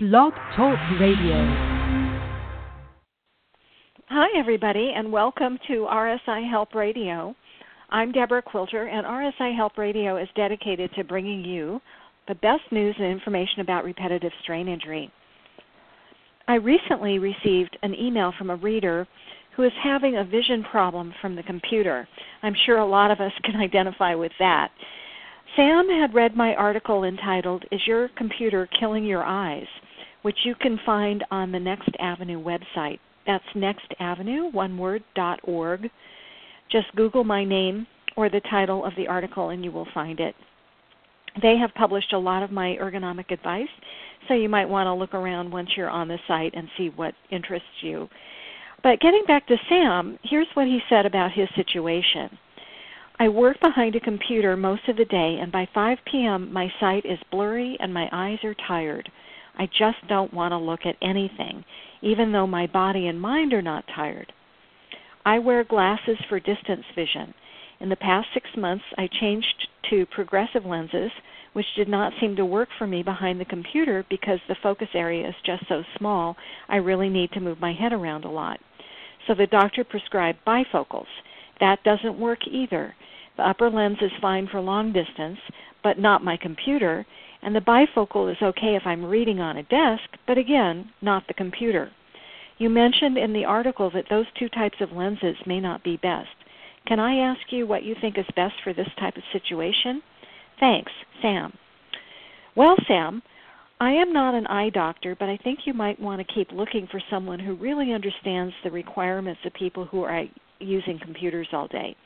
Blog Talk Radio. Hi, everybody, and welcome to RSI Help Radio. I'm Deborah Quilter, and RSI Help Radio is dedicated to bringing you the best news and information about repetitive strain injury. I recently received an email from a reader who is having a vision problem from the computer. I'm sure a lot of us can identify with that. Sam had read my article entitled, Is Your Computer Killing Your Eyes? Which you can find on the Next Avenue website. That's nextavenue, one word, dot org. Just Google my name or the title of the article and you will find it. They have published a lot of my ergonomic advice, so you might want to look around once you're on the site and see what interests you. But getting back to Sam, here's what he said about his situation. I work behind a computer most of the day, and by 5 p.m., my sight is blurry and my eyes are tired. I just don't want to look at anything, even though my body and mind are not tired. I wear glasses for distance vision. In the past six months, I changed to progressive lenses, which did not seem to work for me behind the computer because the focus area is just so small, I really need to move my head around a lot. So the doctor prescribed bifocals. That doesn't work either. The upper lens is fine for long distance, but not my computer, and the bifocal is okay if I'm reading on a desk, but again, not the computer. You mentioned in the article that those two types of lenses may not be best. Can I ask you what you think is best for this type of situation? Thanks, Sam. Well, Sam, I am not an eye doctor, but I think you might want to keep looking for someone who really understands the requirements of people who are using computers all day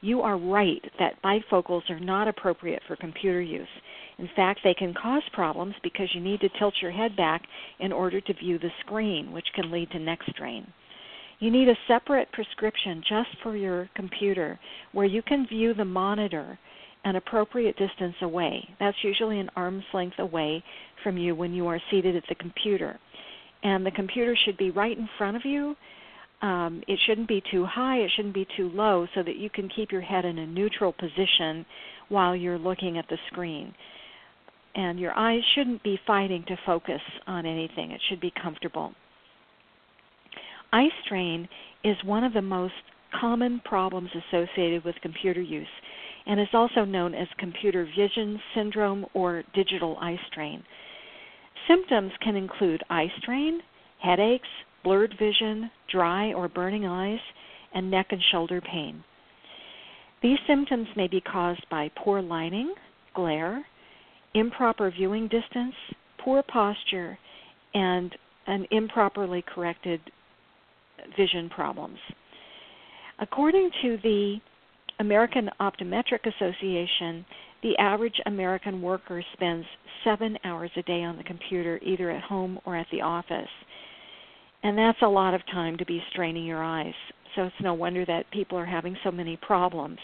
you are right that bifocals are not appropriate for computer use. In fact, they can cause problems because you need to tilt your head back in order to view the screen, which can lead to neck strain. You need a separate prescription just for your computer where you can view the monitor an appropriate distance away. That's usually an arm's length away from you when you are seated at the computer. And the computer should be right in front of you um, it shouldn't be too high, it shouldn't be too low, so that you can keep your head in a neutral position while you're looking at the screen. And your eyes shouldn't be fighting to focus on anything, it should be comfortable. Eye strain is one of the most common problems associated with computer use and is also known as computer vision syndrome or digital eye strain. Symptoms can include eye strain, headaches, blurred vision, dry or burning eyes, and neck and shoulder pain. These symptoms may be caused by poor lighting, glare, improper viewing distance, poor posture, and an improperly corrected vision problems. According to the American Optometric Association, the average American worker spends seven hours a day on the computer, either at home or at the office. And that's a lot of time to be straining your eyes. So it's no wonder that people are having so many problems.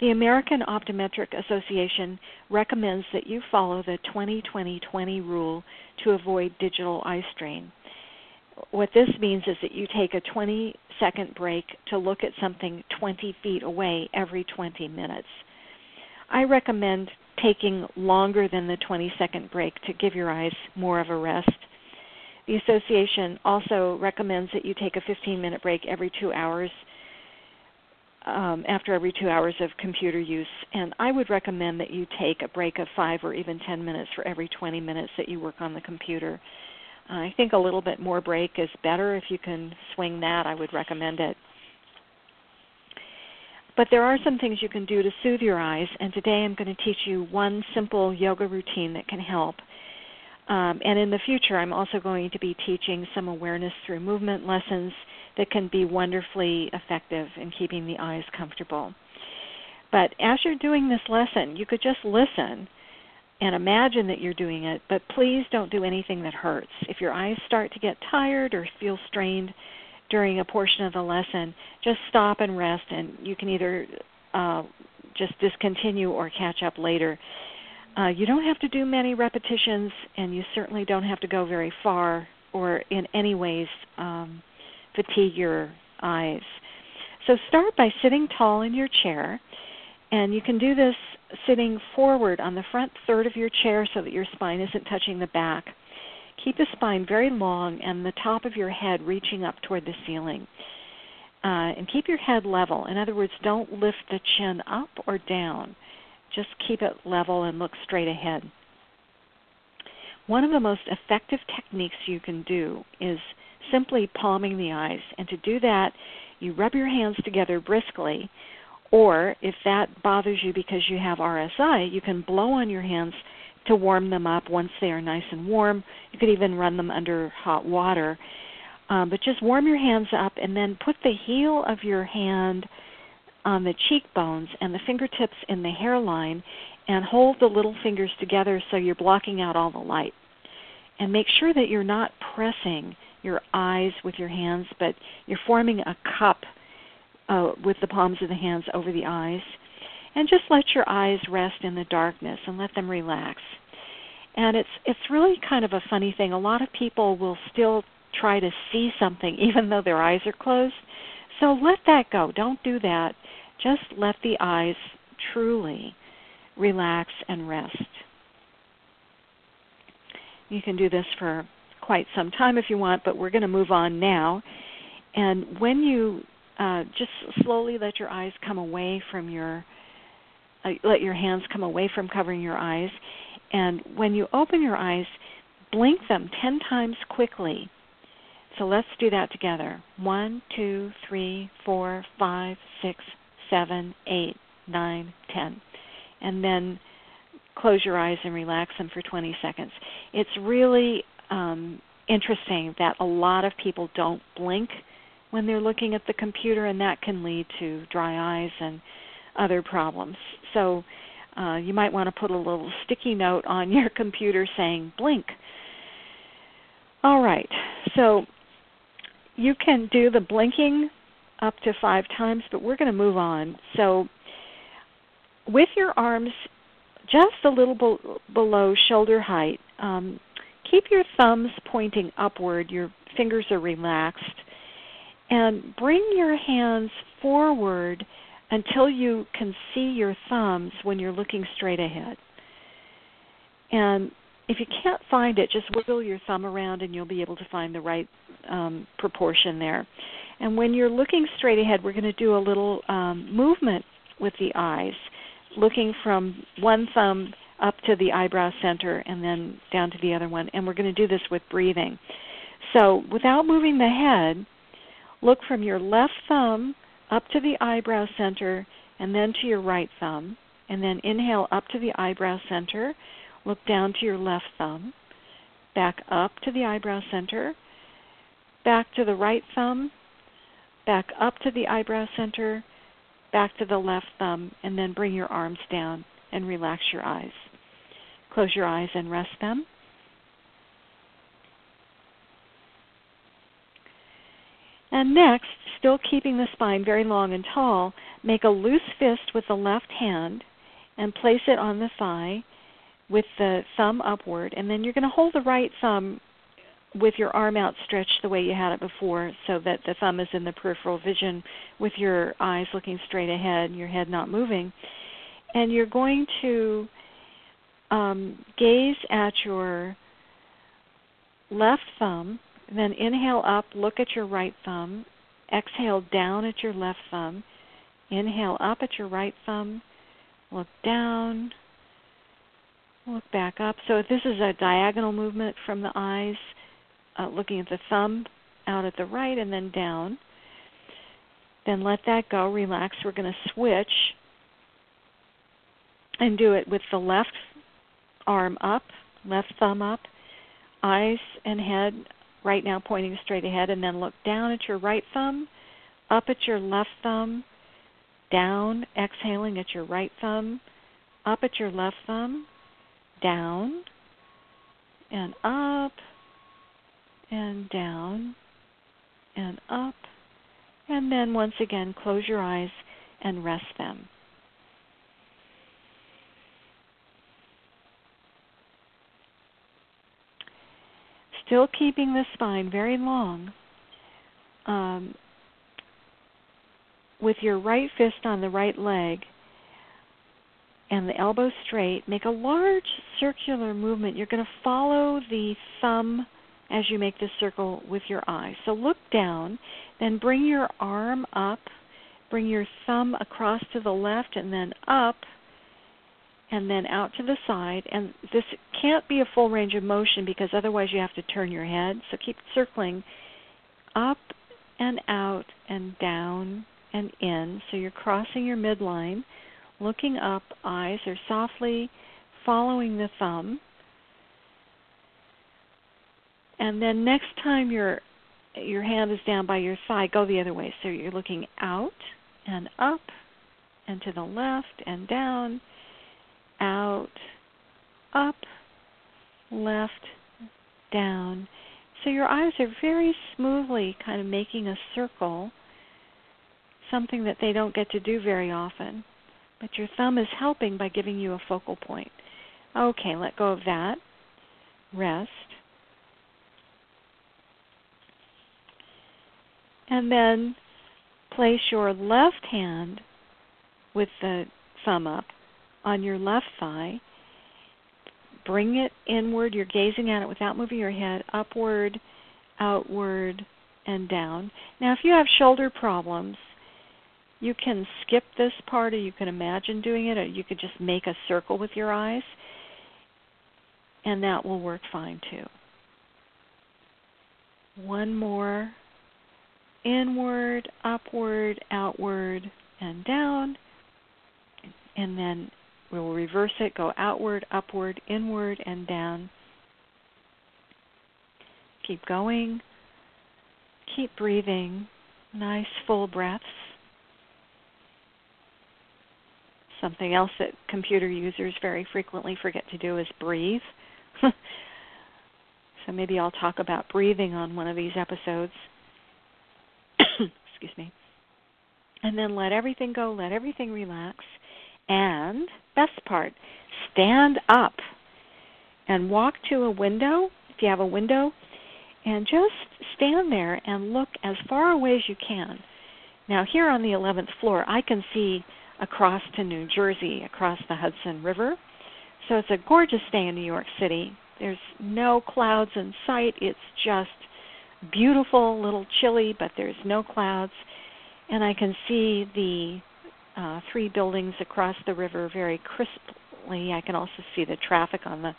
The American Optometric Association recommends that you follow the 20 20 20 rule to avoid digital eye strain. What this means is that you take a 20 second break to look at something 20 feet away every 20 minutes. I recommend taking longer than the 20 second break to give your eyes more of a rest the association also recommends that you take a 15 minute break every two hours um, after every two hours of computer use. And I would recommend that you take a break of five or even 10 minutes for every 20 minutes that you work on the computer. Uh, I think a little bit more break is better. If you can swing that, I would recommend it. But there are some things you can do to soothe your eyes, and today I'm going to teach you one simple yoga routine that can help. Um, and in the future, I'm also going to be teaching some awareness through movement lessons that can be wonderfully effective in keeping the eyes comfortable. But as you're doing this lesson, you could just listen and imagine that you're doing it, but please don't do anything that hurts. If your eyes start to get tired or feel strained during a portion of the lesson, just stop and rest, and you can either uh, just discontinue or catch up later. Uh, you don't have to do many repetitions, and you certainly don't have to go very far or in any ways um, fatigue your eyes. So start by sitting tall in your chair And you can do this sitting forward on the front third of your chair so that your spine isn't touching the back. Keep the spine very long and the top of your head reaching up toward the ceiling. Uh, and keep your head level. In other words, don't lift the chin up or down. Just keep it level and look straight ahead. One of the most effective techniques you can do is simply palming the eyes. And to do that, you rub your hands together briskly or if that bothers you because you have RSI, you can blow on your hands to warm them up once they are nice and warm. You could even run them under hot water. Um, but just warm your hands up and then put the heel of your hand on the cheekbones and the fingertips in the hairline and hold the little fingers together so you're blocking out all the light. And make sure that you're not pressing your eyes with your hands, but you're forming a cup uh, with the palms of the hands over the eyes. And just let your eyes rest in the darkness and let them relax. And it's it's really kind of a funny thing. A lot of people will still try to see something even though their eyes are closed. So let that go. Don't do that. Just let the eyes truly relax and rest. You can do this for quite some time if you want, but we're going to move on now. And when you uh, just slowly let your eyes come away from your uh, let your hands come away from covering your eyes and when you open your eyes blink them 10 times quickly so let's do that together one two three four five six seven eight nine ten and then close your eyes and relax them for 20 seconds it's really um, interesting that a lot of people don't blink when they're looking at the computer, and that can lead to dry eyes and other problems. So uh, you might want to put a little sticky note on your computer saying blink. All right, so you can do the blinking up to five times, but we're going to move on. So with your arms just a little be- below shoulder height, um, keep your thumbs pointing upward. Your fingers are relaxed and bring your hands forward until you can see your thumbs when you're looking straight ahead. And if you can't find it, just wiggle your thumb around and you'll be able to find the right um, proportion there. And when you're looking straight ahead, we're going to do a little um, movement with the eyes, looking from one thumb up to the eyebrow center and then down to the other one. And we're going to do this with breathing. So without moving the head, Look from your left thumb up to the eyebrow center and then to your right thumb. And then inhale up to the eyebrow center. Look down to your left thumb. Back up to the eyebrow center. Back to the right thumb. Back up to the eyebrow center. Back to the left thumb. And then bring your arms down and relax your eyes. Close your eyes and rest them. And next, still keeping the spine very long and tall, make a loose fist with the left hand and place it on the thigh with the thumb upward. And then you're going to hold the right thumb with your arm outstretched the way you had it before so that the thumb is in the peripheral vision with your eyes looking straight ahead, and your head not moving. And you're going to um, gaze at your left thumb then inhale up, look at your right thumb. Exhale down at your left thumb. Inhale up at your right thumb. Look down. Look back up. So if this is a diagonal movement from the eyes, uh, looking at the thumb out at the right and then down. Then let that go. Relax. We're going to switch and do it with the left arm up, left thumb up, eyes and head right now pointing straight ahead, and then look down at your right thumb, up at your left thumb, down, exhaling at your right thumb, up at your left thumb, down, and up, and down, and up, and then once again close your eyes and rest them. still keeping the spine very long, um, with your right fist on the right leg, and the elbow straight. Make a large circular movement. You're going to follow the thumb as you make this circle with your eye. So look down, then bring your arm up, bring your thumb across to the left and then up and then out to the side. And this can't be a full range of motion because otherwise you have to turn your head. So keep circling up and out and down and in. So you're crossing your midline, looking up, eyes are softly following the thumb. And then next time your your hand is down by your thigh, go the other way. So you're looking out and up and to the left and down, out, up, left, down. So your eyes are very smoothly kind of making a circle, something that they don't get to do very often. But your thumb is helping by giving you a focal point. Okay, let go of that. Rest. And then place your left hand with the thumb up on your left thigh. Bring it inward. You're gazing at it without moving your head, upward, outward, and down. Now, if you have shoulder problems, you can skip this part, or you can imagine doing it, or you could just make a circle with your eyes, and that will work fine too. One more inward, upward, outward, and down. And then we'll reverse it, go outward, upward, inward, and down. Keep going. Keep breathing. Nice full breaths. Something else that computer users very frequently forget to do is breathe. so maybe I'll talk about breathing on one of these episodes. Excuse me. And then let everything go, let everything relax. And, best part, stand up and walk to a window, if you have a window, and just stand there and look as far away as you can. Now, here on the 11th floor, I can see across to New Jersey, across the Hudson River. So it's a gorgeous day in New York City. There's no clouds in sight. It's just beautiful, a little chilly, but there's no clouds. And I can see the uh, three buildings across the river very crisply. I can also see the traffic on the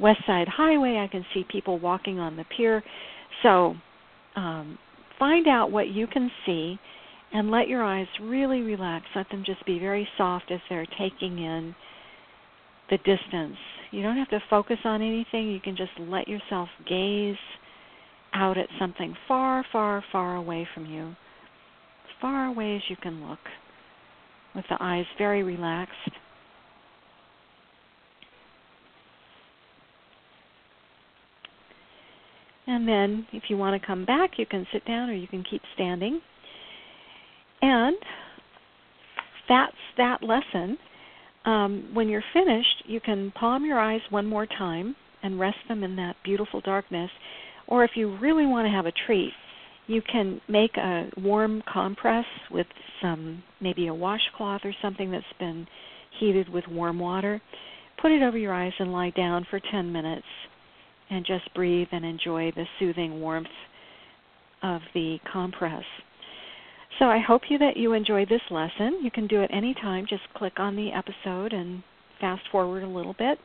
West Side Highway. I can see people walking on the pier. So um, find out what you can see and let your eyes really relax. Let them just be very soft as they're taking in the distance. You don't have to focus on anything. You can just let yourself gaze out at something far, far, far away from you, as far away as you can look, with the eyes very relaxed. And then, if you want to come back, you can sit down or you can keep standing. And that's that lesson. Um, when you're finished, you can palm your eyes one more time and rest them in that beautiful darkness. Or if you really want to have a treat, you can make a warm compress with some, maybe a washcloth or something that's been heated with warm water. Put it over your eyes and lie down for 10 minutes and just breathe and enjoy the soothing warmth of the compress. So I hope you that you enjoyed this lesson. You can do it anytime. Just click on the episode and fast forward a little bit.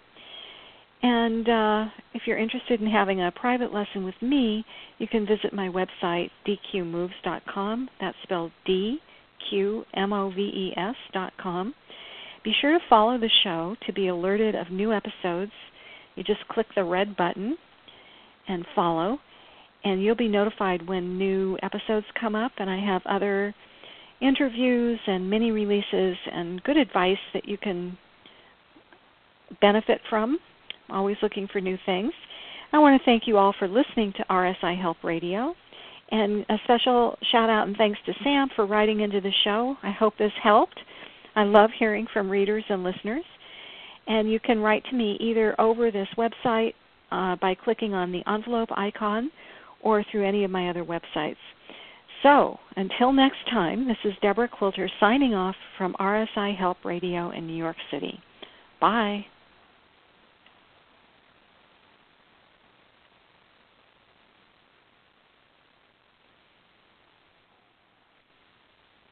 And uh, if you're interested in having a private lesson with me, you can visit my website, dqmoves.com. That's spelled D Q M O V E S.com. Be sure to follow the show to be alerted of new episodes. You just click the red button and follow, and you'll be notified when new episodes come up. And I have other interviews and mini releases and good advice that you can benefit from always looking for new things. I want to thank you all for listening to RSI Help Radio. And a special shout out and thanks to Sam for writing into the show. I hope this helped. I love hearing from readers and listeners. And you can write to me either over this website uh, by clicking on the envelope icon or through any of my other websites. So, until next time, this is Deborah Quilter signing off from RSI Help Radio in New York City. Bye.